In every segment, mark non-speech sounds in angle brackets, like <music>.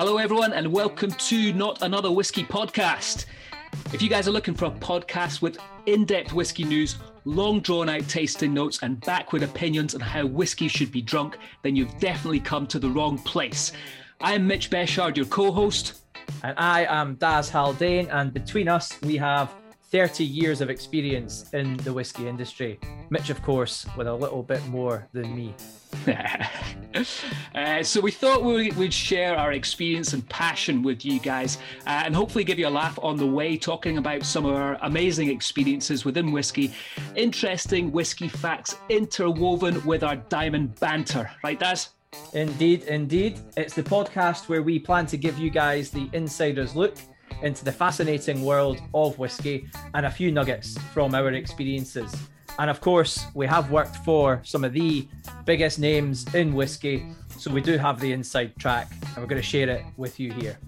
Hello, everyone, and welcome to Not Another Whiskey podcast. If you guys are looking for a podcast with in depth whiskey news, long drawn out tasting notes, and backward opinions on how whiskey should be drunk, then you've definitely come to the wrong place. I am Mitch Bechard, your co host. And I am Daz Haldane, and between us, we have 30 years of experience in the whiskey industry. Mitch, of course, with a little bit more than me. <laughs> uh, so we thought we would share our experience and passion with you guys uh, and hopefully give you a laugh on the way talking about some of our amazing experiences within whiskey interesting whiskey facts interwoven with our diamond banter right Daz? Indeed, indeed. It's the podcast where we plan to give you guys the insider's look into the fascinating world of whiskey and a few nuggets from our experiences. And of course, we have worked for some of the biggest names in whiskey. So we do have the inside track and we're going to share it with you here.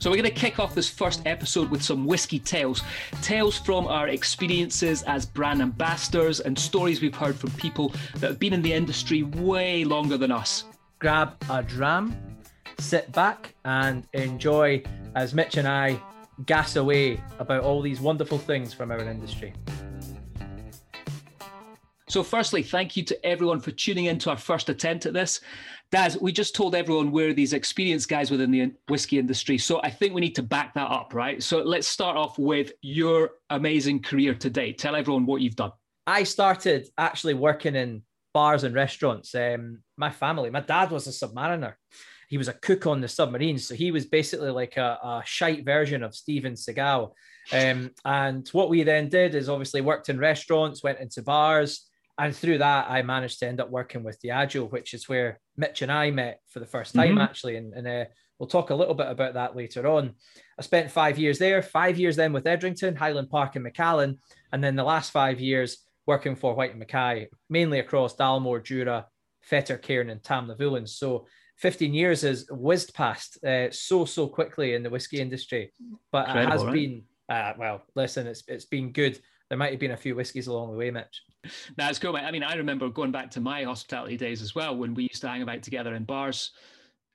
So, we're going to kick off this first episode with some whiskey tales. Tales from our experiences as brand ambassadors and stories we've heard from people that have been in the industry way longer than us. Grab a dram, sit back, and enjoy as Mitch and I gas away about all these wonderful things from our industry. So, firstly, thank you to everyone for tuning in to our first attempt at this. Daz, we just told everyone we're these experienced guys within the whiskey industry. So, I think we need to back that up, right? So, let's start off with your amazing career today. Tell everyone what you've done. I started actually working in bars and restaurants. Um, my family, my dad was a submariner. He was a cook on the submarine. So, he was basically like a, a shite version of Steven Seagal. Um, and what we then did is obviously worked in restaurants, went into bars, and through that, I managed to end up working with Diageo, which is where Mitch and I met for the first time, mm-hmm. actually. And, and uh, we'll talk a little bit about that later on. I spent five years there, five years then with Edrington, Highland Park, and Macallan. And then the last five years working for Whyte and Mackay, mainly across Dalmore, Jura, Fettercairn, and Tamnavulin. So 15 years has whizzed past uh, so, so quickly in the whiskey industry. But Incredible, it has right? been, uh, well, listen, it's, it's been good. There might have been a few whiskies along the way, Mitch. no, it's cool, mate. I mean, I remember going back to my hospitality days as well when we used to hang about together in bars.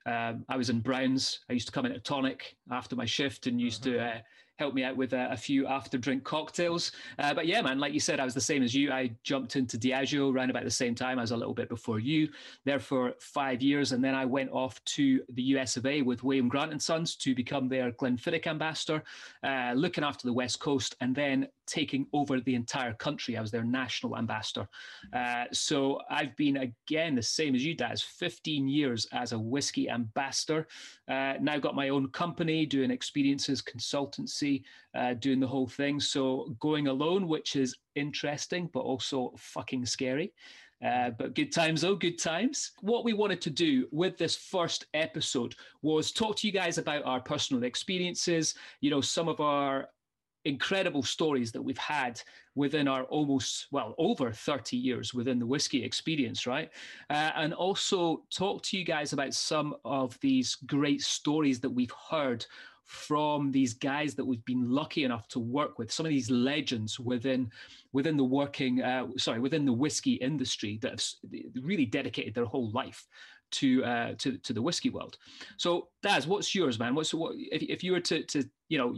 Um, I was in Browns. I used to come in at Tonic after my shift and used mm-hmm. to uh, helped me out with a, a few after drink cocktails. Uh, but yeah, man, like you said, I was the same as you. I jumped into Diageo around about the same time. I was a little bit before you, there for five years. And then I went off to the US of A with William Grant and Sons to become their Glenfiddich ambassador, uh, looking after the West Coast and then taking over the entire country. I was their national ambassador. Uh, so I've been, again, the same as you, Daz, 15 years as a whiskey ambassador. Uh, now got my own company doing experiences, consultancy, uh, doing the whole thing. So going alone, which is interesting, but also fucking scary. Uh, but good times, though, good times. What we wanted to do with this first episode was talk to you guys about our personal experiences, you know, some of our incredible stories that we've had within our almost well over 30 years within the whiskey experience right uh, and also talk to you guys about some of these great stories that we've heard from these guys that we've been lucky enough to work with some of these legends within within the working uh, sorry within the whiskey industry that have really dedicated their whole life to uh, to to the whiskey world. So, Daz, what's yours, man? What's what if, if you were to to you know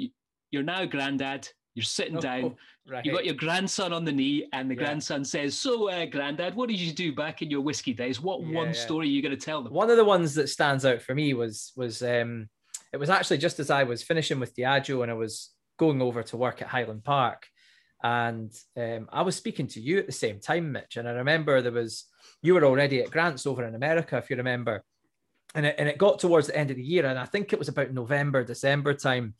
you're now granddad, You're sitting Oh, down. right. You've got your grandson on the knee, and the Yeah. grandson says, "So, uh, granddad, what did you do back in your whiskey days? What Yeah, one yeah. story are you going to tell them?" One of the ones that stands out for me was was um, it was actually just as I was finishing with Diageo and I was going over to work at Highland Park, and um, I was speaking to you at the same time, Mitch. And I remember there was you were already at Grants over in America, if you remember, and it, and it got towards the end of the year, and I think it was about November, December time,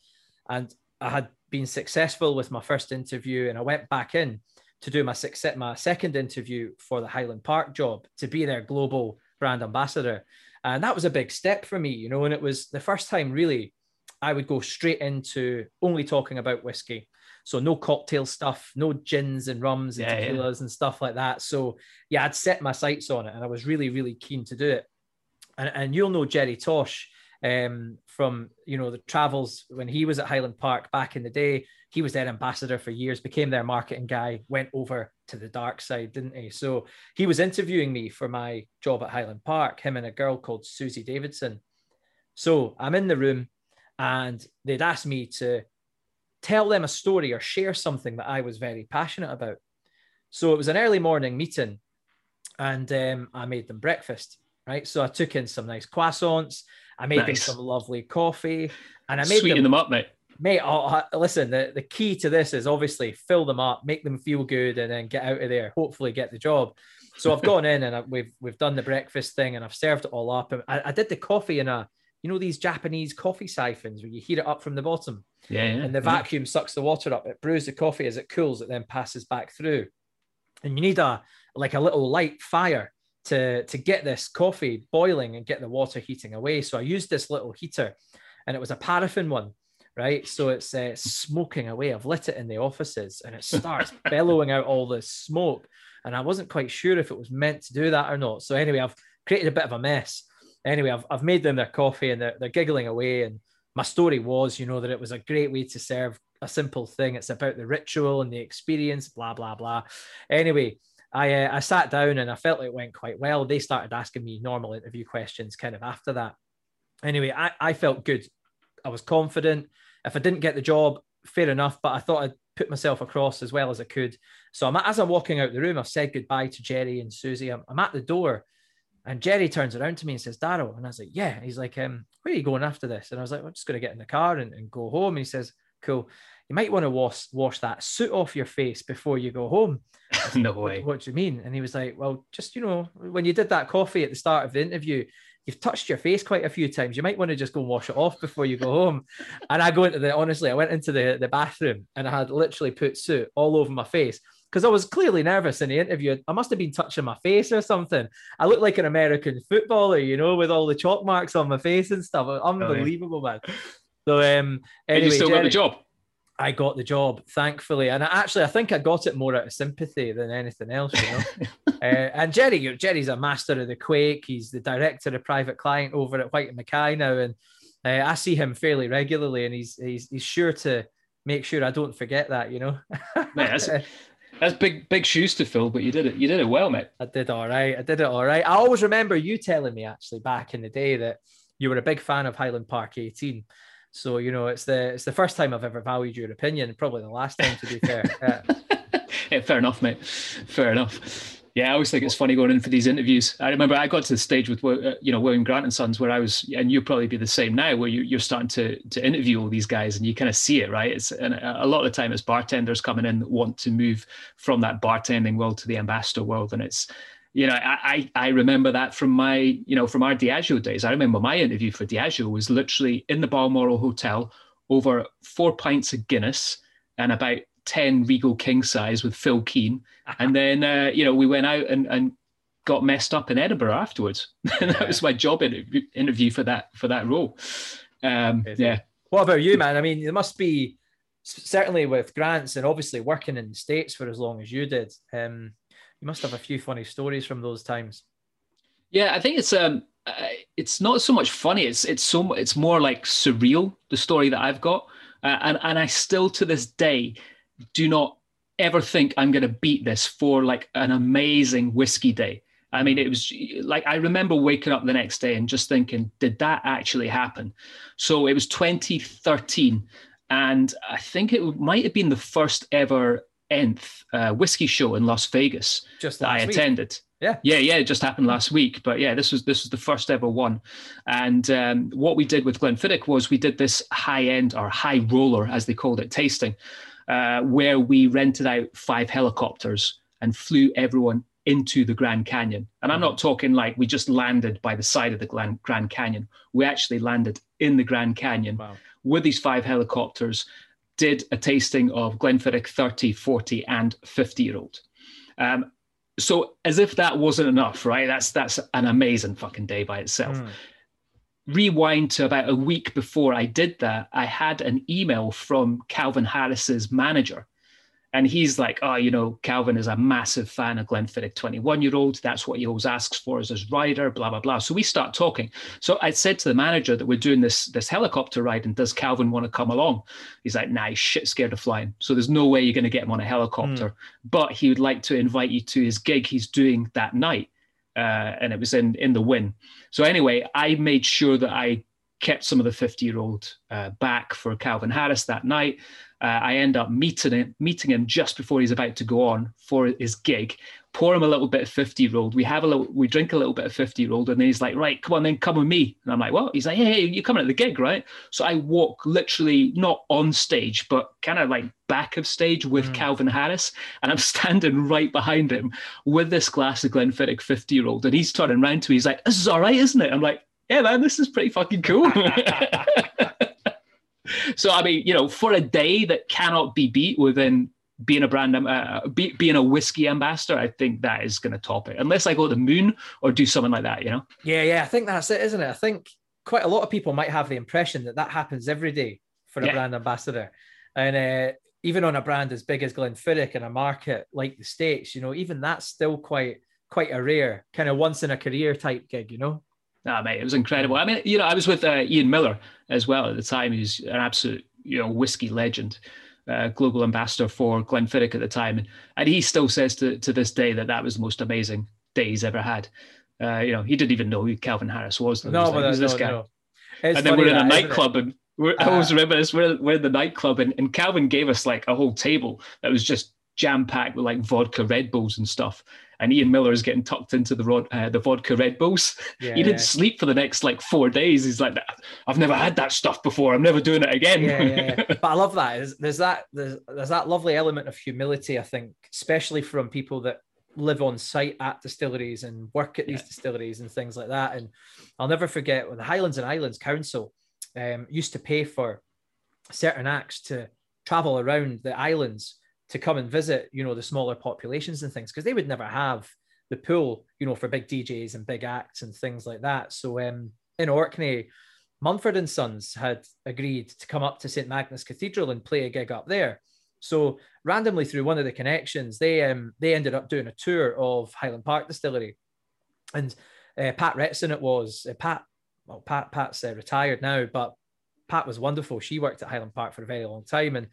and I had been successful with my first interview, and I went back in to do my success, my second interview for the Highland Park job to be their global brand ambassador. And that was a big step for me, you know, and it was the first time really I would go straight into only talking about whiskey. So no cocktail stuff, no gins and rums and Yeah, yeah. tequilas and stuff like that. So yeah, I'd set my sights on it and I was really, really keen to do it. And, and you'll know Gerry Tosh um, from, you know, the travels when he was at Highland Park back in the day. He was their ambassador for years, became their marketing guy, went over to the dark side, didn't he? So he was interviewing me for my job at Highland Park, him and a girl called Susie Davidson. So I'm in the room and they'd asked me to tell them a story or share something that I was very passionate about. So it was an early morning meeting and um, I made them breakfast, right? So I took in some nice croissants, I made them some lovely coffee, and I made Sweeten them them up, mate. Mate, oh, listen, the, the key to this is obviously fill them up, make them feel good, and then get out of there, hopefully get the job. So I've <laughs> gone in and I, we've we've done the breakfast thing and I've served it all up. And I, I did the coffee in a, you know, these Japanese coffee siphons where you heat it up from the bottom Yeah, yeah. and the yeah. vacuum sucks the water up. It brews the coffee as it cools, it then passes back through. And you need a like a little light fire to to get this coffee boiling and get the water heating away. So I used this little heater, and it was a paraffin one, right? So it's uh, smoking away. I've lit it in the offices, and it <laughs> starts bellowing out all this smoke. And I wasn't quite sure if it was meant to do that or not. So anyway, I've created a bit of a mess. Anyway, I've, I've made them their coffee and they're, they're giggling away. And my story was, you know, that it was a great way to serve a simple thing. It's about the ritual and the experience, blah, blah, blah. Anyway, I, uh, I sat down and I felt it went quite well. They started asking me normal interview questions kind of after that. Anyway, I, I felt good. I was confident. If I didn't get the job, fair enough, but I thought I'd put myself across as well as I could. So I'm, as I'm walking out the room, I've said goodbye to Gerry and Susie. I'm, I'm at the door and Gerry turns around to me and says, Daryl. And I was like, yeah. He's like, um, where are you going after this? And I was like, I'm just going to get in the car and, and go home. And he says, cool. You might want to wash, wash that soot off your face before you go home. <laughs> no What, way. what do you mean? And he was like, well, just, you know, when you did that coffee at the start of the interview, you've touched your face quite a few times. You might want to just go and wash it off before you go home. <laughs> And I go into the, honestly, I went into the, the bathroom and I had literally put soot all over my face because I was clearly nervous in the interview. I must have been touching my face or something. I looked like an American footballer, you know, with all the chalk marks on my face and stuff. Unbelievable, man. So, um, And anyway, you still got the job. I got the job, thankfully, and I, actually, I think I got it more out of sympathy than anything else. You know, <laughs> uh, and Gerry, Gerry's a master of the Quake. He's the director of private client over at Whyte and Mackay now, and uh, I see him fairly regularly, and he's he's he's sure to make sure I don't forget that. You know, <laughs> Mate, that's, <laughs> that's big, big shoes to fill, but you did it. You did it well, mate. I did all right. I did it all right. I always remember you telling me actually back in the day that you were a big fan of Highland Park 18. So you know, it's the it's the first time I've ever valued your opinion, probably the last time to be fair. Yeah. <laughs> Yeah, fair enough, mate. Fair enough. Yeah, I always think it's funny going in for these interviews. I remember I got to the stage with uh, you know William Grant and Sons where I was, and you'll probably be the same now, where you, you're starting to to interview all these guys and you kind of see it, right? It's and a lot of the time it's bartenders coming in that want to move from that bartending world to the ambassador world, and it's you know I I I remember that from my you know from our Diageo days. I remember my interview for Diageo was literally in the Balmoral Hotel over four pints of Guinness and about 10 Regal King size with Phil Keen. <laughs> And then, uh, you know, we went out and, and got messed up in Edinburgh afterwards. <laughs> and that was my job interview, interview for that, for that role. Um, yeah. What about you, man? I mean, there must be certainly with grants and obviously working in the states for as long as you did. Um, you must have a few funny stories from those times. Yeah, I think it's um, uh, it's not so much funny. It's it's so it's more like surreal. The story that I've got, uh, and and I still to this day do not ever think I'm going to beat this for like an amazing whiskey day. I mean, it was like I remember waking up the next day and just thinking, did that actually happen? So it was 2013, and I think it might have been the first ever nth uh, whiskey show in Las Vegas Just that I last week. attended. Yeah. yeah, yeah. It just happened last week, but yeah, this was this was the first ever one. And um, what we did with Glenfiddich was we did this high end or high roller, as they called it, tasting, uh, where we rented out five helicopters and flew everyone into the Grand Canyon. And I'm not talking like we just landed by the side of the Grand Grand Canyon. We actually landed in the Grand Canyon Wow. with these five helicopters, did a tasting of Glenfiddich 30, 40, and 50 year old. Um, so as if that wasn't enough, right? That's that's an amazing fucking day by itself. Mm. Rewind to about a week before I did that, I had an email from Calvin Harris's manager. And he's like, oh, you know, Calvin is a massive fan of Glenfiddich 21 year old. That's what he always asks for as his rider, blah, blah, blah. So we start talking. So I said to the manager that we're doing this, this helicopter ride and does Calvin want to come along? He's like, nah, he's shit scared of flying. So there's no way you're going to get him on a helicopter. But he would like to invite you to his gig he's doing that night. Uh, and it was in, in the Wynn. So anyway, I made sure that I kept some of the 50 year old uh, back for Calvin Harris that night. Uh, I end up meeting him, meeting him just before he's about to go on for his gig. Pour him a little bit of 50 year old. We have a little, we drink a little bit of 50 year old, and then he's like, "Right, come on, then come with me." And I'm like, "What?" He's like, "Hey, hey you're coming at the gig, right?" So I walk literally not on stage, but kind of like back of stage with Calvin Harris, and I'm <laughs> standing right behind him with this glass of Glenfiddich 50 year old, and he's turning around to me. He's like, "This is all right, isn't it?" I'm like, "Yeah, man, this is pretty fucking cool." <laughs> <laughs> <laughs> so I mean, you know, for a day that cannot be beat within being a brand, uh, be, being a whiskey ambassador, I think that is going to top it. Unless I go to the moon or do something like that, you know. Yeah, yeah, I think that's it, isn't it? I think quite a lot of people might have the impression that that happens every day for a Yeah. brand ambassador, and uh, even on a brand as big as Glenfiddich in a market like the States, you know, even that's still quite quite a rare kind of once in a career type gig, you know. Nah, mate, it was incredible. I mean, you know, I was with uh, Ian Millar as well at the time. He's an absolute, you know, whiskey legend, uh, global ambassador for Glenfiddich at the time, and, and he still says to to this day that that was the most amazing day he's ever had. Uh, you know, he didn't even know who Calvin Harris was. though. No, was but like, "Who's no, this guy? no. And then we're in a that, nightclub and we're, I Uh, always remember this. We're, we're in the nightclub and, and Calvin gave us like a whole table that was just jam packed with like vodka Red Bulls and stuff. And Ian Millar is getting tucked into the rod, uh, the vodka Red Bulls. <laughs> Yeah. he didn't sleep for the next like four days. He's like, I've never had that stuff before. I'm never doing it again. yeah, yeah, yeah. <laughs> But I love that. There's, there's that there's, there's that lovely element of humility, I think, especially from people that live on site at distilleries and work at these distilleries and things like that. And I'll never forget when the Highlands and Islands Council um, used to pay for certain acts to travel around the islands to come and visit, you know, the smaller populations and things, because they would never have the pool, you know, for big DJs and big acts and things like that. So um, in Orkney, Mumford and Sons had agreed to come up to St Magnus Cathedral and play a gig up there. So randomly through one of the connections, they um, they ended up doing a tour of Highland Park Distillery, and uh, Pat Retson it was. Uh, Pat, well, Pat Pat's uh, retired now, but Pat was wonderful. She worked at Highland Park for a very long time, and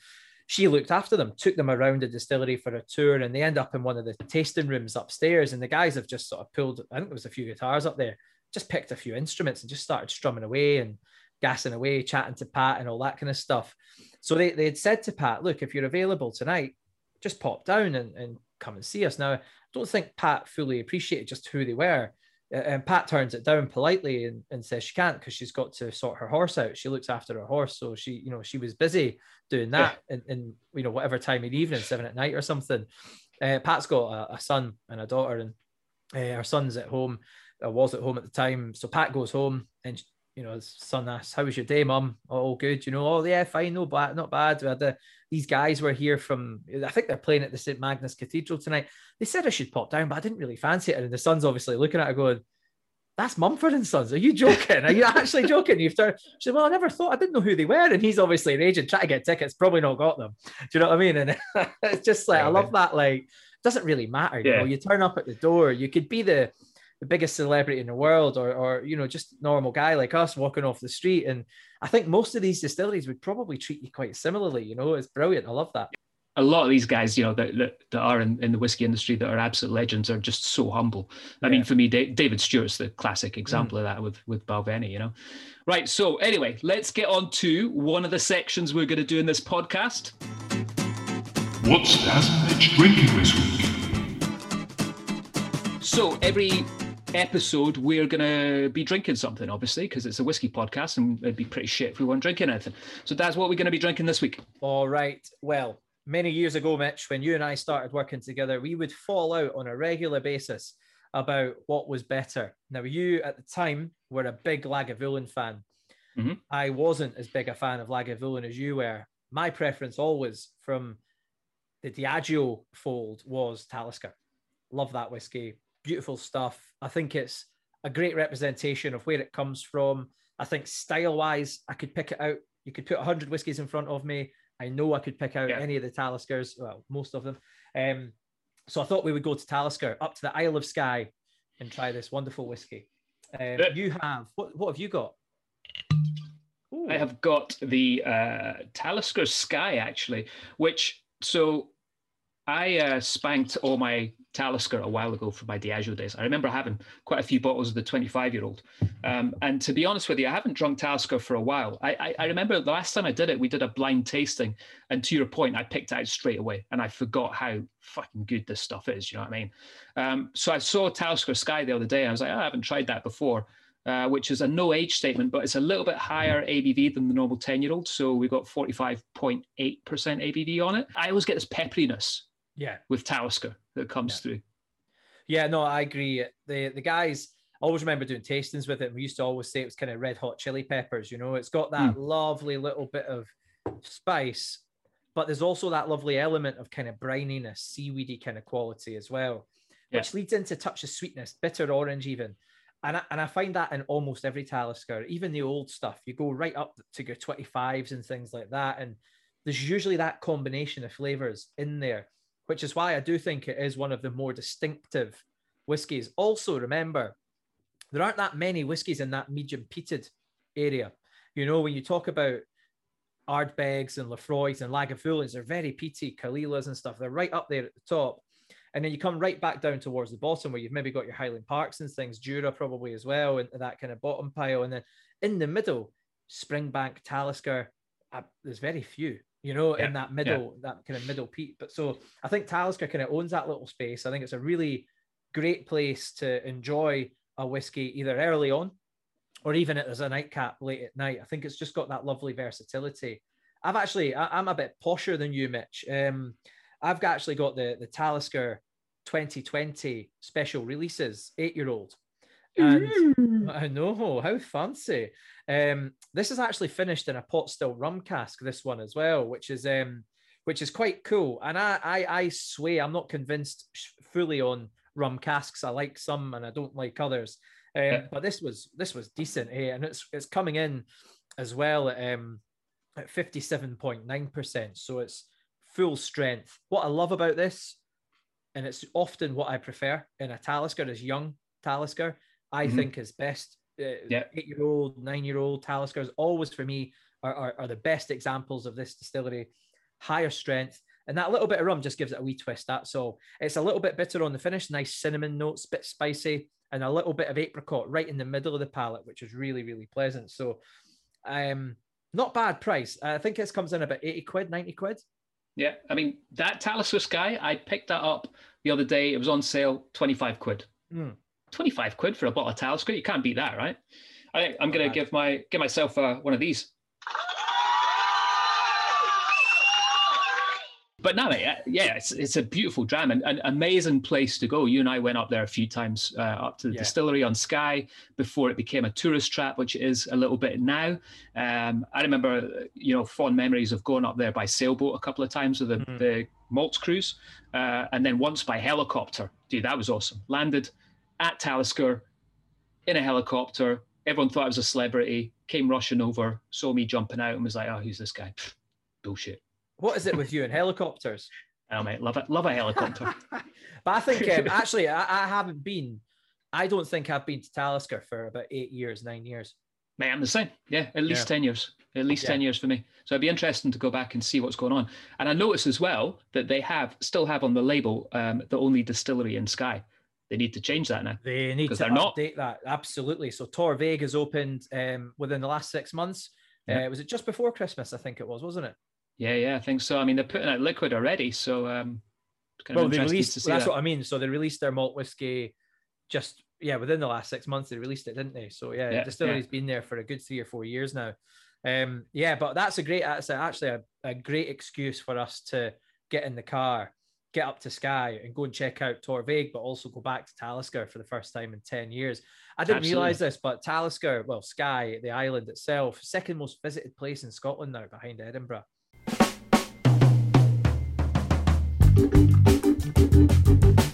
she looked after them, took them around the distillery for a tour, and they end up in one of the tasting rooms upstairs. And the guys have just sort of pulled, I think there was a few guitars up there, just picked a few instruments and just started strumming away and gassing away, chatting to Pat and all that kind of stuff. So they, they had said to Pat, look, if you're available tonight, just pop down and, and come and see us. Now, I don't think Pat fully appreciated just who they were. And Pat turns it down politely and, and says she can't because she's got to sort her horse out. She looks after her horse. So she, you know, she was busy doing that in, in you know, whatever time of the evening, seven at night or something. Uh, Pat's got a, a son and a daughter, and uh, our son's at home, uh, was at home at the time. So Pat goes home and you know, his son asks, "How was your day, mum? Oh, all good. You know, oh yeah, fine, no bad, not bad." We had the, these guys were here from, I think they're playing at the St Magnus Cathedral tonight. They said I should pop down, but I didn't really fancy it. And the son's obviously looking at her going, "That's Mumford and Sons. Are you joking? Are you actually joking?" You've turned. She said, "Well, I never thought. I didn't know who they were." And he's obviously raging, trying to get tickets. Probably not got them. Do you know what I mean? And <laughs> it's just like I love that. Like, doesn't really matter. You Yeah. know, you turn up at the door. You could be the the biggest celebrity in the world or or you know just normal guy like us walking off the street and i think most of these distilleries would probably treat you quite similarly you know it's brilliant i love that a lot of these guys, you know, that, that, that are in, in the whiskey industry that are absolute legends are just so humble. I mean, for me, David Stewart's the classic example mm. of that with, with Balvenie, you know. Right. So, anyway, let's get on to one of the sections we're going to do in this podcast. What's Daz and drinking this week? So, every episode, we're going to be drinking something, obviously, because it's a whiskey podcast and it'd be pretty shit if we weren't drinking anything. So, that's what we're going to be drinking this week? All right. Well, many years ago, Mitch, when you and I started working together, we would fall out on a regular basis about what was better. Now, you at the time were a big Lagavulin fan. Mm-hmm. I wasn't as big a fan of Lagavulin as you were. My preference always from the Diageo fold was Talisker. Love that whiskey. Beautiful stuff. I think it's a great representation of where it comes from. I think style wise, I could pick it out. You could put 100 whiskies in front of me. I know I could pick out yeah. any of the Taliskers, well, most of them. Um, so I thought we would go to Talisker, up to the Isle of Skye, and try this wonderful whiskey. Um, you have what? What have you got? Ooh. I have got the uh, Talisker Skye actually, which so I uh, spanked all my Talisker a while ago for my Diageo days. I remember having quite a few bottles of the 25 year old. Um, and to be honest with you, I haven't drunk Talisker for a while. I, I, I, remember the last time I did it, we did a blind tasting. And to your point, I picked out straight away and I forgot how fucking good this stuff is. You know what I mean? Um, so I saw Talisker Skye the other day. And I was like, oh, I haven't tried that before. Uh, which is a no age statement, but it's a little bit higher ABV than the normal 10 year old. So we got 45.8% ABV on it. I always get this pepperiness yeah with Talisker that comes yeah. through. Yeah, no, I agree. The the guys I always remember doing tastings with it. We used to always say it was kind of red hot chili peppers, you know. It's got that mm. lovely little bit of spice, but there's also that lovely element of kind of brininess, seaweedy kind of quality as well, yeah. which leads into touch of sweetness, bitter orange even. And I, and I find that in almost every Talisker, even the old stuff, you go right up to your 25s and things like that. And there's usually that combination of flavors in there which is why I do think it is one of the more distinctive whiskies. Also, remember, there aren't that many whiskies in that medium peated area. You know, when you talk about Ardbegs and Laphroaigs and Lagavulins, they're very peaty, Caol Ilas and stuff. They're right up there at the top. And then you come right back down towards the bottom where you've maybe got your Highland Parks and things, Jura probably as well, and that kind of bottom pile. And then in the middle, Springbank, Talisker, uh, there's very few you know, yeah. in that middle, yeah. that kind of middle peak. But so I think Talisker kind of owns that little space. I think it's a really great place to enjoy a whiskey either early on or even as a nightcap late at night. I think it's just got that lovely versatility. I've actually, I, am a bit posher than you, Mitch. Um, I've actually got the the Talisker 2020 special releases, eight year old. And mm. I know how fancy. Um, this is actually finished in a pot still rum cask. This one as well, which is um, which is quite cool. And I, I, I sway. I'm not convinced fully on rum casks. I like some and I don't like others. Um, yeah. But this was this was decent, eh? And it's it's coming in as well at um at 57.9%. So it's full strength. What I love about this, and it's often what I prefer in a Talisker is young Talisker, I mm-hmm. think is best. Uh, yeah. Eight year old, nine year old Taliskers always for me are, are, are, the best examples of this distillery. Higher strength. And that little bit of rum just gives it a wee twist. That's all. It's a little bit bitter on the finish, nice cinnamon notes, bit spicy, and a little bit of apricot right in the middle of the palate, which is really, really pleasant. So, um, not bad price. I think this comes in about 80 quid, 90 quid. Yeah, I mean that Talisker Skye, I picked that up the other day. It was on sale, 25 quid. Mm. 25 quid for a bottle of Talisker. You can't beat that, right? I think I'm going to give my give myself uh, one of these. But no, yeah, yeah, it's it's a beautiful dram and an amazing place to go. You and I went up there a few times uh, up to the yeah. distillery on Skye before it became a tourist trap, which it is a little bit now. Um, I remember, you know, fond memories of going up there by sailboat a couple of times with the, mm. the malts cruise, uh, and then once by helicopter. Dude, that was awesome. Landed at Talisker in a helicopter. Everyone thought I was a celebrity, came rushing over, saw me jumping out, and was like, oh, who's this guy? Pfft, bullshit. What is it with you and helicopters? <laughs> Oh, mate, love it. Love a helicopter. <laughs> but I think, um, <laughs> actually, I, I, haven't been, I don't think I've been to Talisker for about eight years, nine years. Mate, I'm the same. Yeah, at least Yeah. 10 years. At least Yeah. 10 years for me. So it'd be interesting to go back and see what's going on. And I notice as well that they have still have on the label um, the only distillery in Skye. They need to change that now. They need to they're not. update that absolutely. So Torabhaig opened um, within the last six months. Yeah. Uh, was it just before Christmas? I think it was, wasn't it? Yeah, yeah, I think so. I mean, they're putting out liquid already. So um, kind well, of they released. see That's that. what I mean. So they released their malt whiskey just yeah within the last six months. They released it, didn't they? So yeah, Yeah, the distillery's been there for a good three or four years now. Um, yeah, but that's a great. That's actually a, a great excuse for us to get in the car, get up to Skye and go and check out Torabhaig, but also go back to Talisker for the first time in ten years. I didn't Absolutely. realize this, but Talisker, well, Skye, the island itself, second most visited place in Scotland now, behind Edinburgh.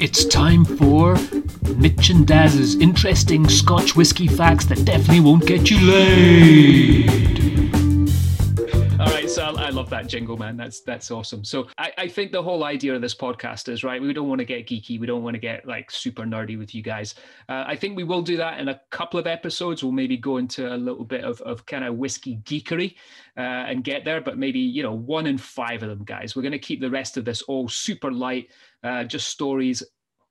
It's time for Mitch and Daz's interesting Scotch whiskey facts that definitely won't get you laid. All right, so I I love that jingle, man. That's that's awesome. So I, I think the whole idea of this podcast is right. We don't want to get geeky. We don't want to get like super nerdy with you guys. Uh, I think we will do that in a couple of episodes. We'll maybe go into a little bit of, of kind of whiskey geekery uh, and get there. But maybe you know one in five of them, guys. We're going to keep the rest of this all super light, uh, just stories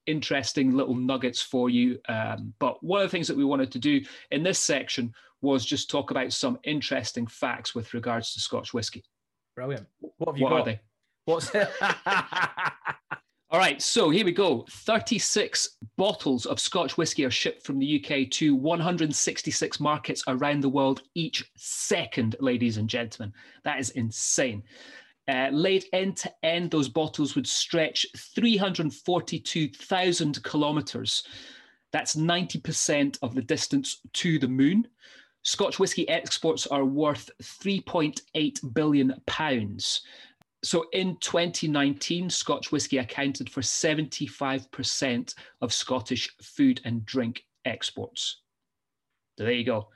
interesting little nuggets for you. Um, but one of the things that we wanted to do in this section was just talk about some interesting facts with regards to Scotch whiskey. Brilliant. What have you What got? are they? What's? <laughs> <laughs> All right, so here we go. 36 bottles of Scotch whiskey are shipped from the UK to 166 markets around the world each second, ladies and gentlemen. That is insane. Uh, laid end to end, those bottles would stretch 342,000 kilometers. That's 90% of the distance to the moon. Scotch whisky exports are worth 3.8 billion pounds. So in 2019, Scotch whisky accounted for 75% of Scottish food and drink exports. So there you go.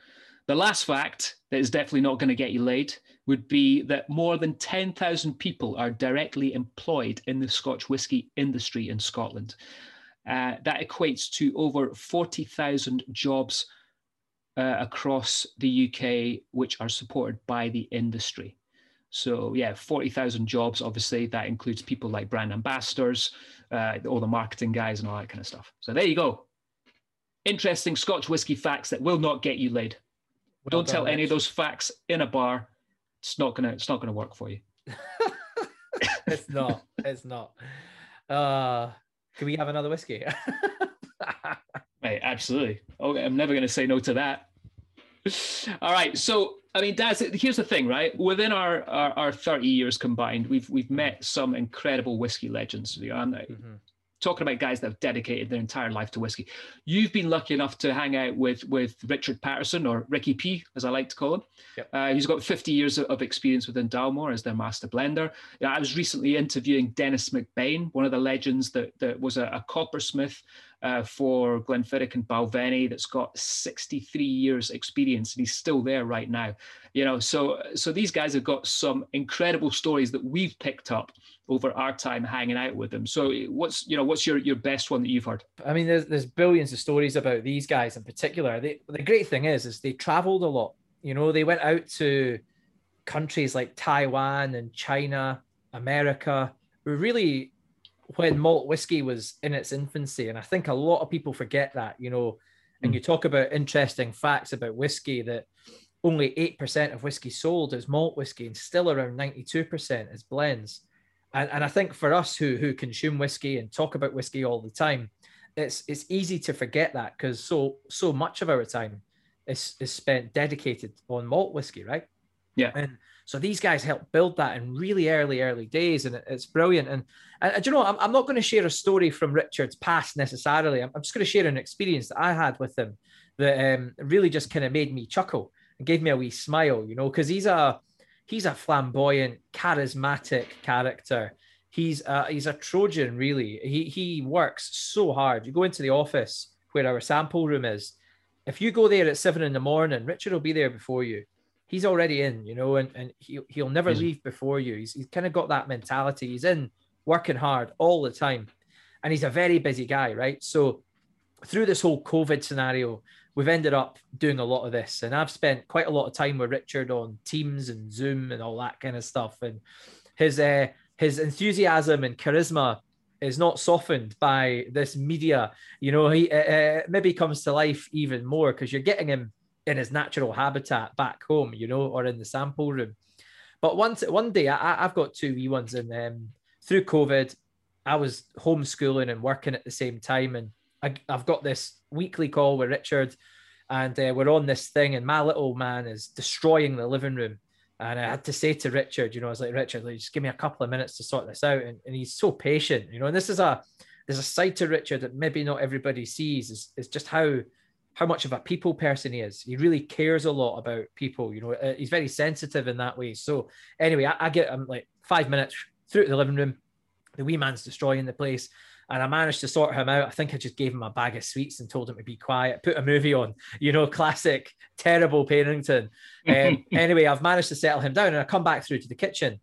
The last fact that is definitely not going to get you laid would be that more than 10,000 people are directly employed in the Scotch whisky industry in Scotland. Uh, that equates to over 40,000 jobs uh, across the UK, which are supported by the industry. So yeah, forty thousand jobs. Obviously, that includes people like brand ambassadors, uh, all the marketing guys, and all that kind of stuff. So there you go. Interesting Scotch whisky facts that will not get you laid. Well Don't tell done, any of those facts in a bar. It's not gonna. It's not gonna work for you. <laughs> it's not. It's not. Uh, can we have another whiskey? <laughs> Right, absolutely. Okay, I'm never going to say no to that. All right, so I mean, Daz, here's the thing, right? Within our, our our 30 years combined, we've we've met some incredible whiskey legends. You know, I'm Mhm. Talking about guys that have dedicated their entire life to whiskey. You've been lucky enough to hang out with with Richard Paterson or Ricky P, as I like to call him. Yep. Uh, he's got 50 years of- experience within Dalmore as their master blender. Yeah, I was recently interviewing Dennis McBain, one of the legends that that was a, a coppersmith uh, for Glenfiddich and Balvenie that's got 63 years experience and he's still there right now. You know, so so these guys have got some incredible stories that we've picked up over our time hanging out with them. So what's you know what's your your best one that you've heard? I mean, there's there's billions of stories about these guys in particular. They, the great thing is, is they traveled a lot. You know, they went out to countries like Taiwan and China, America, who really, when malt whiskey was in its infancy, and I think a lot of people forget that. You know, and Mm. you talk about interesting facts about whiskey that only eight percent of whiskey sold is malt whiskey, and still around ninety-two percent is blends. And, and I think for us who who consume whiskey and talk about whiskey all the time, it's it's easy to forget that because so so much of our time is is spent dedicated on malt whiskey, right? Yeah. And so these guys helped build that in really early early days, and it's brilliant. And, and do you know, I'm, I'm not going to share a story from Richard's past necessarily. I'm, I'm just going to share an experience that I had with him that um, really just kind of made me chuckle and gave me a wee smile, you know, because he's a he's a flamboyant, charismatic character. He's a, he's a Trojan, really. He he works so hard. You go into the office where our sample room is. If you go there at seven in the morning, Richard will be there before you. He's already in, you know, and, and he, he'll never Amazing. leave before you. He's, he's kind of got that mentality. He's in working hard all the time. And he's a very busy guy, right? So through this whole COVID scenario, we've ended up doing a lot of this. And I've spent quite a lot of time with Richard on Teams and Zoom and all that kind of stuff. And his uh, his enthusiasm and charisma is not softened by this media. You know, he uh, uh maybe comes to life even more because you're getting him in his natural habitat back home, you know, or in the sample room. But once one day, I, have got two wee ones, and um, through COVID, I was homeschooling and working at the same time, and I, have got this weekly call with Richard, and uh, we're on this thing, and my little man is destroying the living room. And I had to say to Richard, you know, I was like, Richard, like, just give me a couple of minutes to sort this out. And, and he's so patient, you know. And this is a there's a side to Richard that maybe not everybody sees is, is just how how much of a people person he is. He really cares a lot about people. You know, uh, he's very sensitive in that way. So anyway, I, I get him like five minutes through to the living room. The wee man's destroying the place. And I managed to sort him out. I think I just gave him a bag of sweets and told him to be quiet, put a movie on, you know, <laughs> classic, terrible parenting. Um, <laughs> anyway, I've managed to settle him down and I come back through to the kitchen.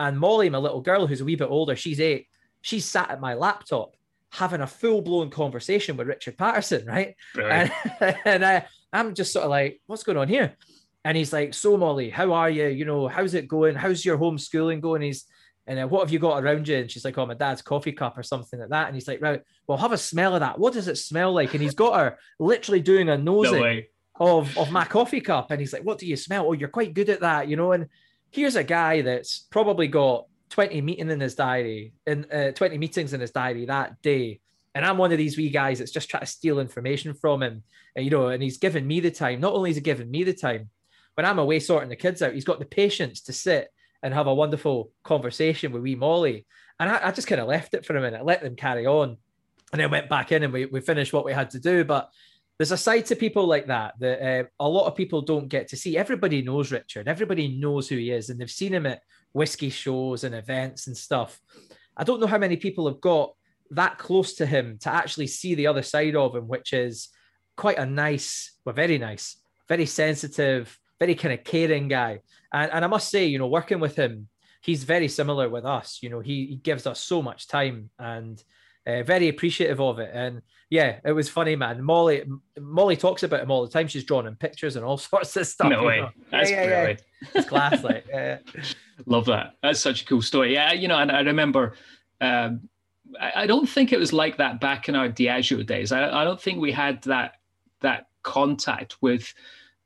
And Molly, my little girl, who's a wee bit older, she's eight, she's sat at my laptop having a full blown conversation with Richard Paterson, right? And, <laughs> and I, I'm just sort of like, what's going on here? And he's like, so Molly, how are you? You know, how's it going? How's your homeschooling going? He's, and uh, what have you got around you? And she's like, oh, my dad's coffee cup or something like that. And he's like, right, well, have a smell of that. What does it smell like? And he's got her literally doing a nosing no of, of my coffee cup. And he's like, what do you smell? Oh, you're quite good at that, you know? And here's a guy that's probably got 20 meeting in his diary in uh, 20 meetings in his diary that day. And i'm one of these wee guys that's just trying to steal information from him. And, you know and he's given me the time. Not only is he giving me the time when i'm away sorting the kids out he's got the patience to sit and have a wonderful conversation with wee molly. And i, I just kind of left it for a minute let them carry on. And then went back in and we, we finished what we had to do. But there's a side to people like that that uh, a lot of people don't get to see. Everybody knows Richard. Everybody knows who he is, and they've seen him at whiskey shows and events and stuff. I don't know how many people have got that close to him to actually see the other side of him, which is quite a nice, well, very nice, very sensitive, very kind of caring guy. And, and I must say, you know, working with him, he's very similar with us. You know, he, he gives us so much time and uh, very appreciative of it. And yeah, it was funny, man. Molly Molly talks about him all the time. She's drawn him pictures and all <laughs> sorts of stuff. No way. Know? That's yeah, yeah, yeah. It's class, like. <laughs> Yeah. Love that. That's such a cool story. Yeah, you know, and I remember. Um, I, I don't think it was like that back in our Diageo days. I, I don't think we had that that contact with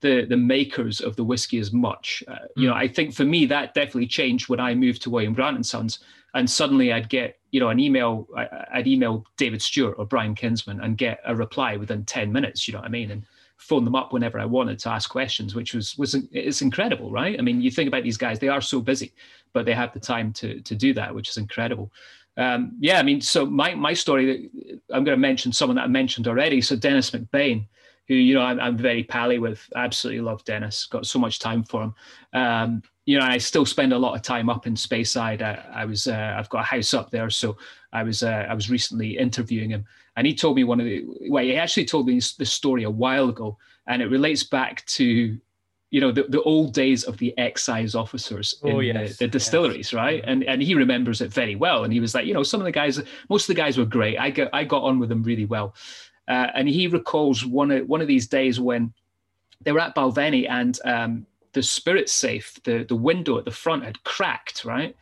the the makers of the whiskey as much. Uh, you know, hmm. I think for me that definitely changed when I moved to William Grant and Sons, and suddenly I'd get you know an email. I, would email David Stewart or Brian Kinsman and get a reply within ten minutes. You know what I mean? And phone them up whenever I wanted to ask questions, which was was it's incredible, right? I mean, you think about these guys; they are so busy, but they have the time to to do that, which is incredible. Um, yeah, I mean, so my my story, I'm going to mention someone that I mentioned already. So Dennis McBain who you know I'm, I'm very pally with. Absolutely love Dennis. Got so much time for him. Um, you know, I still spend a lot of time up in Speyside. I, I was uh, I've got a house up there, so I was uh, I was recently interviewing him, and he told me one of the well, he actually told me this story a while ago, and it relates back to you know the, the old days of the excise officers oh, in yes, the, the, distilleries yes. right? And and he remembers it very well. And he was like you know some of the guys most of the guys were great. I got i got on with them really well. Uh, and he recalls one of one of these days when they were at Balvenie and um, the spirit safe, the, the window at the front had cracked, right?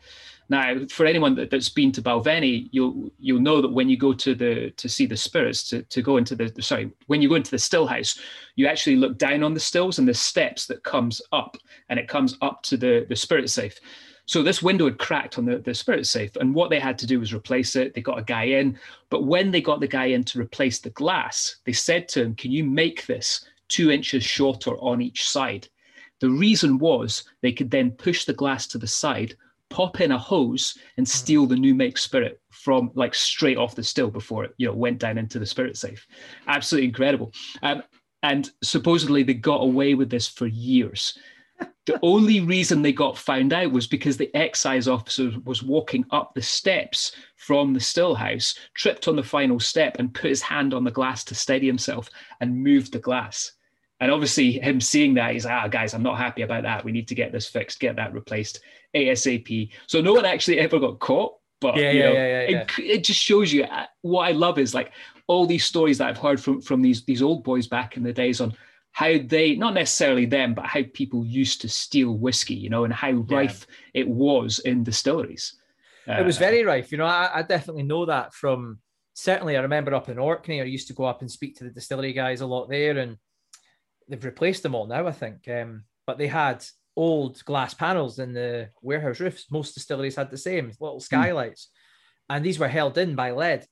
Now, for anyone that, has been to Balvenie, you'll you'll know that when you go to the to see the spirits, to, to go into the sorry, when you go into the still house, you actually look down on the stills and the steps that comes up, and it comes up to the the spirit safe. So this window had cracked on the, the spirit safe, and what they had to do was replace it. They got a guy in, but when they got the guy in to replace the glass, they said to him, "Can you make this two inches shorter on each side?" The reason was they could then push the glass to the side, pop in a hose, and steal the new make spirit from like straight off the still before it you know went down into the spirit safe. Absolutely incredible. Um, and supposedly they got away with this for years the <laughs> only reason they got found out was because the excise officer was walking up the steps from the still house, tripped on the final step, and put his hand on the glass to steady himself and moved the glass. And obviously, him seeing that, he's like, ah, guys, I'm not happy about that. We need to get this fixed, get that replaced ASAP. So no one actually ever got caught. But yeah, you yeah, know, yeah, yeah, it, it just shows you uh, what I love is like all these stories that I've heard from from these these old boys back in the days on how they not necessarily them, but how people used to steal whiskey, you know, and how rife it was in distilleries. it was Uh, very rife. You know, I, I definitely know that from certainly I remember up in Orkney, I used to go up and speak to the distillery guys a lot there, and they've replaced them all now, I think. Um, but they had old glass panels in the warehouse roofs. Most distilleries had the same little skylights, and these were held in by lead.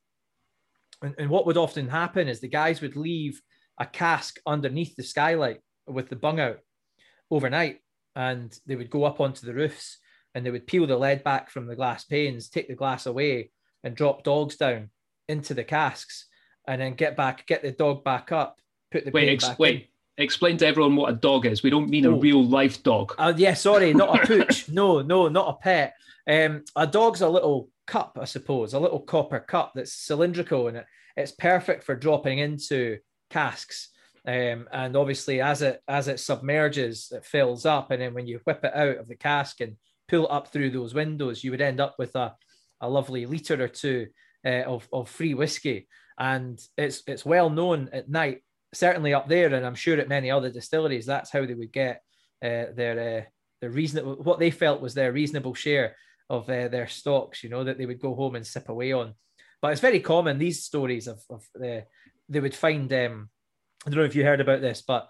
And, and what would often happen is the guys would leave a cask underneath the skylight with the bung out overnight, and they would go up onto the roofs and they would peel the lead back from the glass panes, take the glass away, and drop dogs down into the casks, and then get back, get the dog back up, put the wait, ex- back wait. Explain to everyone what a dog is. We don't mean a Oh. real life dog. Uh, yeah, sorry, not a <laughs> pooch. no, no, not a pet. Um, a dog's a little cup, I suppose, a little copper cup that's cylindrical and it, it's perfect for dropping into casks. Um, and obviously, as it as it submerges, it fills up, and then when you whip it out of the cask and pull it up through those windows, you would end up with a, a lovely liter or two uh, of of free whiskey. And it's it's well known at night, certainly up there, and I'm sure at many other distilleries, that's how they would get uh, their uh, their reasonable what they felt was their reasonable share of uh, their stocks. You know that they would go home and sip away on. But it's very common these stories of of the they would find. Um, I don't know if you heard about this, but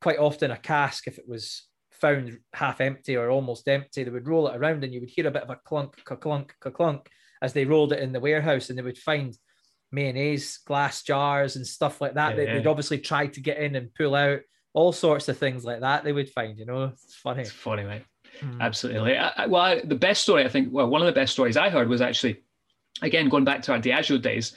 quite often a cask, if it was found half empty or almost empty, they would roll it around and you would hear a bit of a clunk, clunk, clunk as they rolled it in the warehouse, and they would find mayonnaise, glass jars, and stuff like that. They, Yeah. They'd obviously try to get in and pull out all sorts of things like that. They would find, you know, it's funny. It's funny, mate. Mm. Absolutely. I- well, I, the best story I think, well, one of the best stories I heard was actually, again, going back to our Diageo days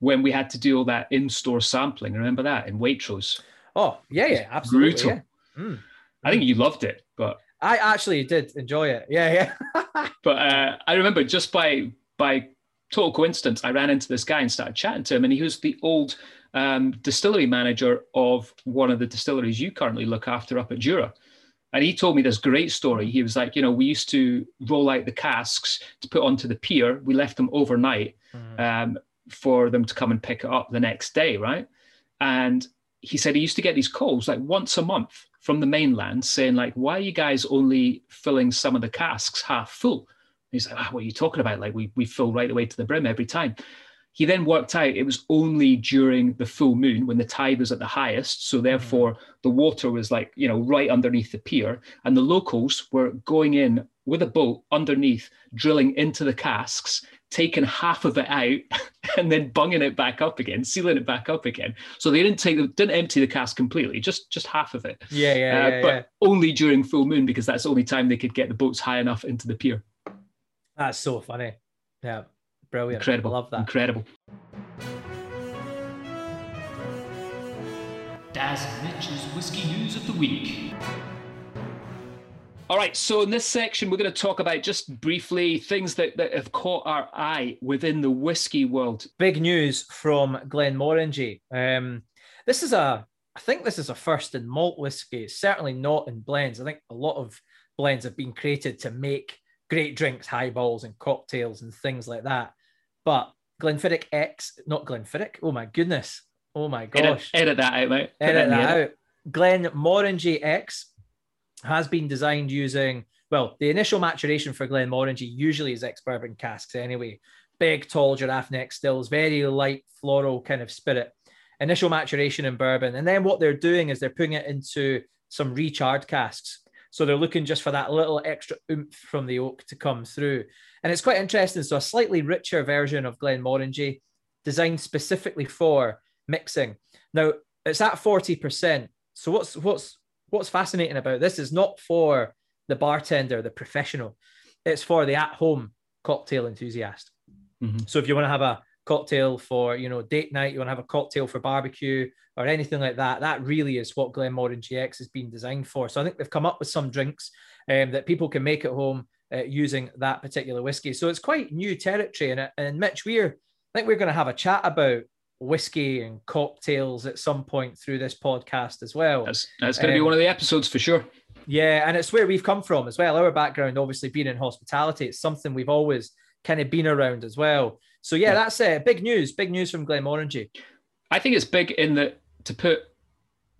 when we had to do all that in-store sampling. Remember that in Waitrose? Oh, yeah, yeah, absolutely. brutal. yeah. Mm. I think you loved it, but I actually did enjoy it. Yeah, yeah. <laughs> but uh, I remember just by by total coincidence, I ran into this guy and started chatting to him, and he was the old um, distillery manager of one of the distilleries you currently look after up at Jura. And he told me this great story. He was like, you know, we used to roll out the casks to put onto the pier. We left them overnight um, for them to come and pick it up the next day, right? And he said he used to get these calls like once a month from the mainland saying like, why are you guys only filling some of the casks half full? He's like, ah, what are you talking about? Like we, we fill right away to the brim every time. He then worked out it was only during the full moon when the tide was at the highest. So therefore the water was like, you know, right underneath the pier. And the locals were going in with a boat underneath, drilling into the casks, taking half of it out <laughs> and then bunging it back up again, sealing it back up again. So they didn't take the, didn't empty the cask completely, just just half of it. Yeah, yeah, Uh, yeah, but yeah. only during full moon because that's the only time they could get the boats high enough into the pier. That's so funny. Yeah, brilliant. Incredible. Love that. Incredible. Daz and Mitch's Whiskey News of the Week. All right, so in this section, we're going to talk about just briefly things that, that have caught our eye within the whiskey world. Big news from Glenmorangie. Um, this is a, I think this is a first in malt whiskey. It's certainly not in blends. I think a lot of blends have been created to make great drinks, highballs, and cocktails and things like that. But Glenfiddich X, not Glenfiddich. Oh my goodness. Oh my gosh. edit that out, mate. Edit that edit. out. Glenmorangie X has been designed using, well, the initial maturation for Glenmorangie usually is ex bourbon casks anyway. Big, tall giraffe neck stills, very light floral kind of spirit. Initial maturation in bourbon. And then what they're doing is they're putting it into some recharred casks. So they're looking just for that little extra oomph from the oak to come through. And it's quite interesting. So a slightly richer version of Glenmorangie designed specifically for mixing. Now it's at 40%. So what's what's what's fascinating about this is not for the bartender, the professional. It's for the at-home cocktail enthusiast. Mhm. So if you want to have a cocktail for, you know, date night, you want to have a cocktail for barbecue or anything like that, that really is what Glenmorangie X has been designed for. So I think they've come up with some drinks um, that people can make at home uh, using that particular whiskey. So it's quite new territory. And, and Mitch, we're I think we're going to have a chat about whiskey and cocktails at some point through this podcast as well. That's, that's going to be Um, one of the episodes for sure. Yeah, and it's where we've come from as well. Our background, obviously, being in hospitality, it's something we've always kind of been around as well. So yeah, Yeah. that's it. Big news, big news from Glenmorangie. I think it's big in that to put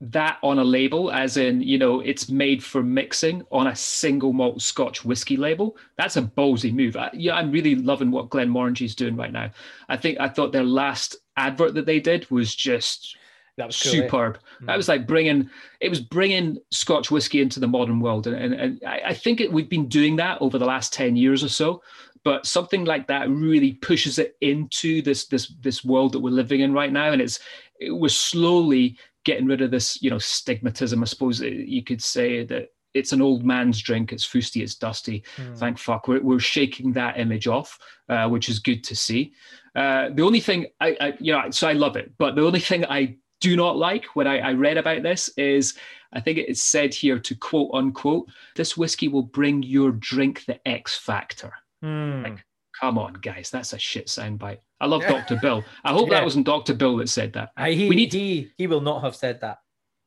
that on a label, as in, you know, it's made for mixing on a single malt Scotch whiskey label. That's a ballsy move. I, yeah, I'm really loving what Glenmorangie is doing right now. I think I thought their last advert that they did was just That was cool, eh? superb. That was like bringing it was bringing Scotch whiskey into the modern world, and and, and I, I think it, we've been doing that over the last ten years or so. But something like that really pushes it into this this this world that we're living in right now, and it's it, we're slowly getting rid of this you know stigmatism. I suppose you could say that it's an old man's drink. It's fusty. It's dusty. Thank fuck. We're, we're shaking that image off, uh, which is good to see. Uh, the only thing I, I, you know, so I love it, but the only thing I do not like when I, I read about this is I think it's said here to quote unquote, this whiskey will bring your drink the X factor. Hmm. Like, come on, guys, that's a shit soundbite. I love Dr. Bill. I hope Yeah. that wasn't Dr. Bill that said that. I, he, we need to, he, he will not have said that.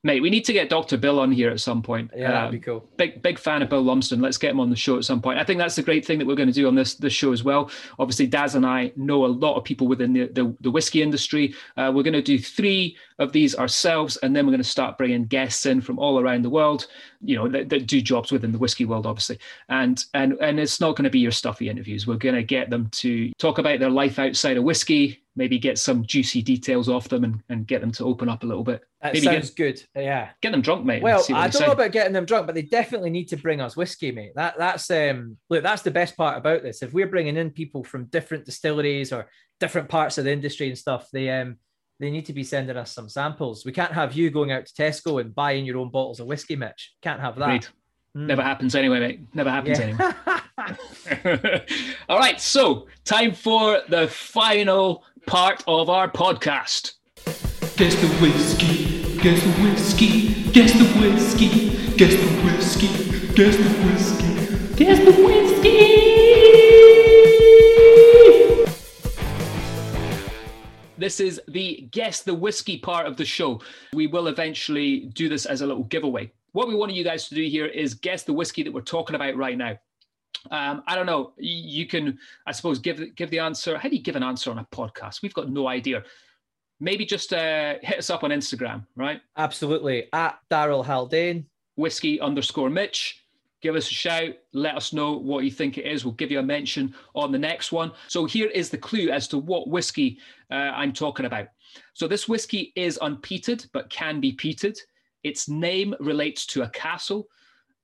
mate, we need to get Dr. Bill on here at some point. Yeah, that'd Um, be cool. big big fan of Bill Lumsden. Let's get him on the show at some point. I think that's the great thing that we're going to do on this this show as well. Obviously, Daz and I know a lot of people within the the, the whiskey industry. Uh, we're going to do three of these ourselves, and then we're going to start bringing guests in from all around the world. You know, that, that do jobs within the whiskey world, obviously. And and and it's not going to be your stuffy interviews. We're going to get them to talk about their life outside of whiskey. Maybe get some juicy details off them and, and get them to open up a little bit. That Maybe sounds get, good. Yeah. get them drunk, mate. Well, I don't say. know about getting them drunk, but they definitely need to bring us whiskey, mate. That that's um look, that's the best part about this. If we're bringing in people from different distilleries or different parts of the industry and stuff, they um they need to be sending us some samples. We can't have you going out to Tesco and buying your own bottles of whiskey, Mitch. Can't have that. Agreed. Hmm. Never happens anyway, mate. Never happens Yeah. anyway. <laughs> All right, so time for the final part of our podcast. Guess the whiskey, guess the whiskey, guess the whiskey, guess the whiskey, guess the whiskey, guess the whiskey. This is the guess the whiskey part of the show. We will eventually do this as a little giveaway. What we want you guys to do here is guess the whiskey that we're talking about right now. Um, I don't know. You can, I suppose, give give the answer. How do you give an answer on a podcast? We've got no idea. Maybe just uh, hit us up on Instagram, right? Absolutely. At Daryl Haldane. whiskey underscore Mitch. Give us a shout. Let us know what you think it is. We'll give you a mention on the next one. So here is the clue as to what whiskey uh, I'm talking about. So this whiskey is unpeated, but can be peated. Its name relates to a castle,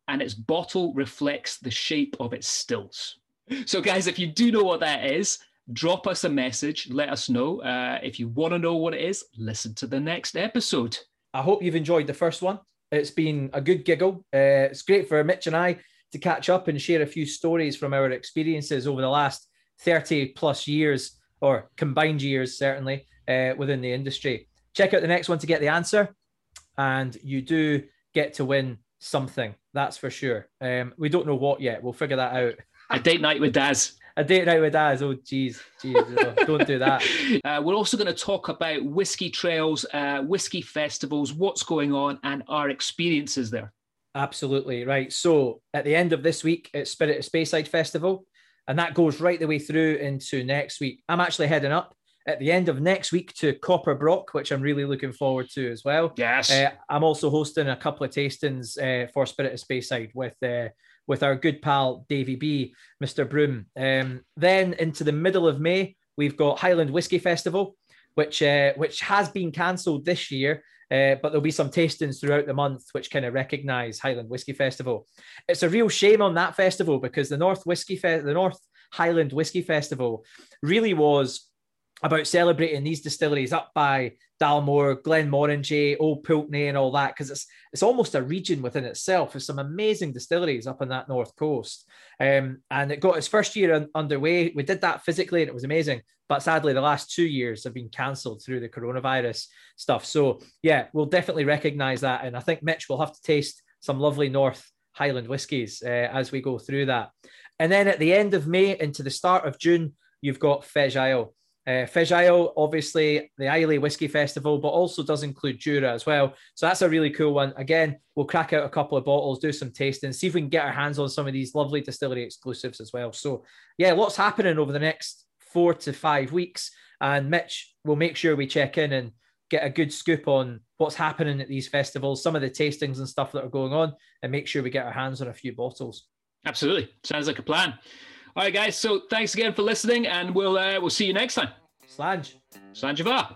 and its bottle reflects the shape of its stills. So, guys, if you do know what that is, drop us a message. Let us know. Uh, if you want to know what it is, listen to the next episode. I hope you've enjoyed the first one. It's been a good giggle. Uh, it's great for Mitch and I to catch up and share a few stories from our experiences over the last 30 plus years, or combined years, certainly, uh, within the industry. Check out the next one to get the answer, and you do get to win something. That's for sure. Um, we don't know what yet. We'll figure that out. A date night with Daz. A date night with Daz. Oh, geez, geez, oh, don't do that. <laughs> Uh, we're also going to talk about whiskey trails, uh, whiskey festivals, what's going on, and our experiences there. Absolutely right. So at the end of this week, it's Spirit of Speyside Festival, and that goes right the way through into next week. I'm actually heading up at the end of next week to Copper Brock, which I'm really looking forward to as well. Yes. Uh, I'm also hosting a couple of tastings uh, for Spirit of Speyside with uh, with our good pal Davy B, Mr. Broom. Um, then into the middle of May, we've got Highland Whiskey Festival, which uh, which has been cancelled this year. Uh, but there'll be some tastings throughout the month which kind of recognise Highland Whiskey Festival. It's a real shame on that festival because the North Whiskey Fe- the North Highland Whiskey Festival really was about celebrating these distilleries up by Dalmore, Glenmorangie, Old Pulteney, and all that, because it's it's almost a region within itself. There's some amazing distilleries up on that north coast, um, and it got its first year un- underway. We did that physically, and it was amazing. But sadly, the last two years have been cancelled through the coronavirus stuff. So yeah, we'll definitely recognise that, and I think Mitch will have to taste some lovely North Highland whiskies uh, as we go through that. And then at the end of May into the start of June, you've got Fèis Ìle. Uh, Fèis Ìle, obviously, the Islay Whiskey Festival, but also does include Jura as well. So that's a really cool one. Again, we'll crack out a couple of bottles, do some tasting, see if we can get our hands on some of these lovely distillery exclusives as well. So, yeah, lots happening over the next four to five weeks. And Mitch we'll make sure we check in and get a good scoop on what's happening at these festivals, some of the tastings and stuff that are going on, and make sure we get our hands on a few bottles. Absolutely, sounds like a plan. All right, guys. So thanks again for listening, and we'll uh, we'll see you next time. Slàinte. Slanjava.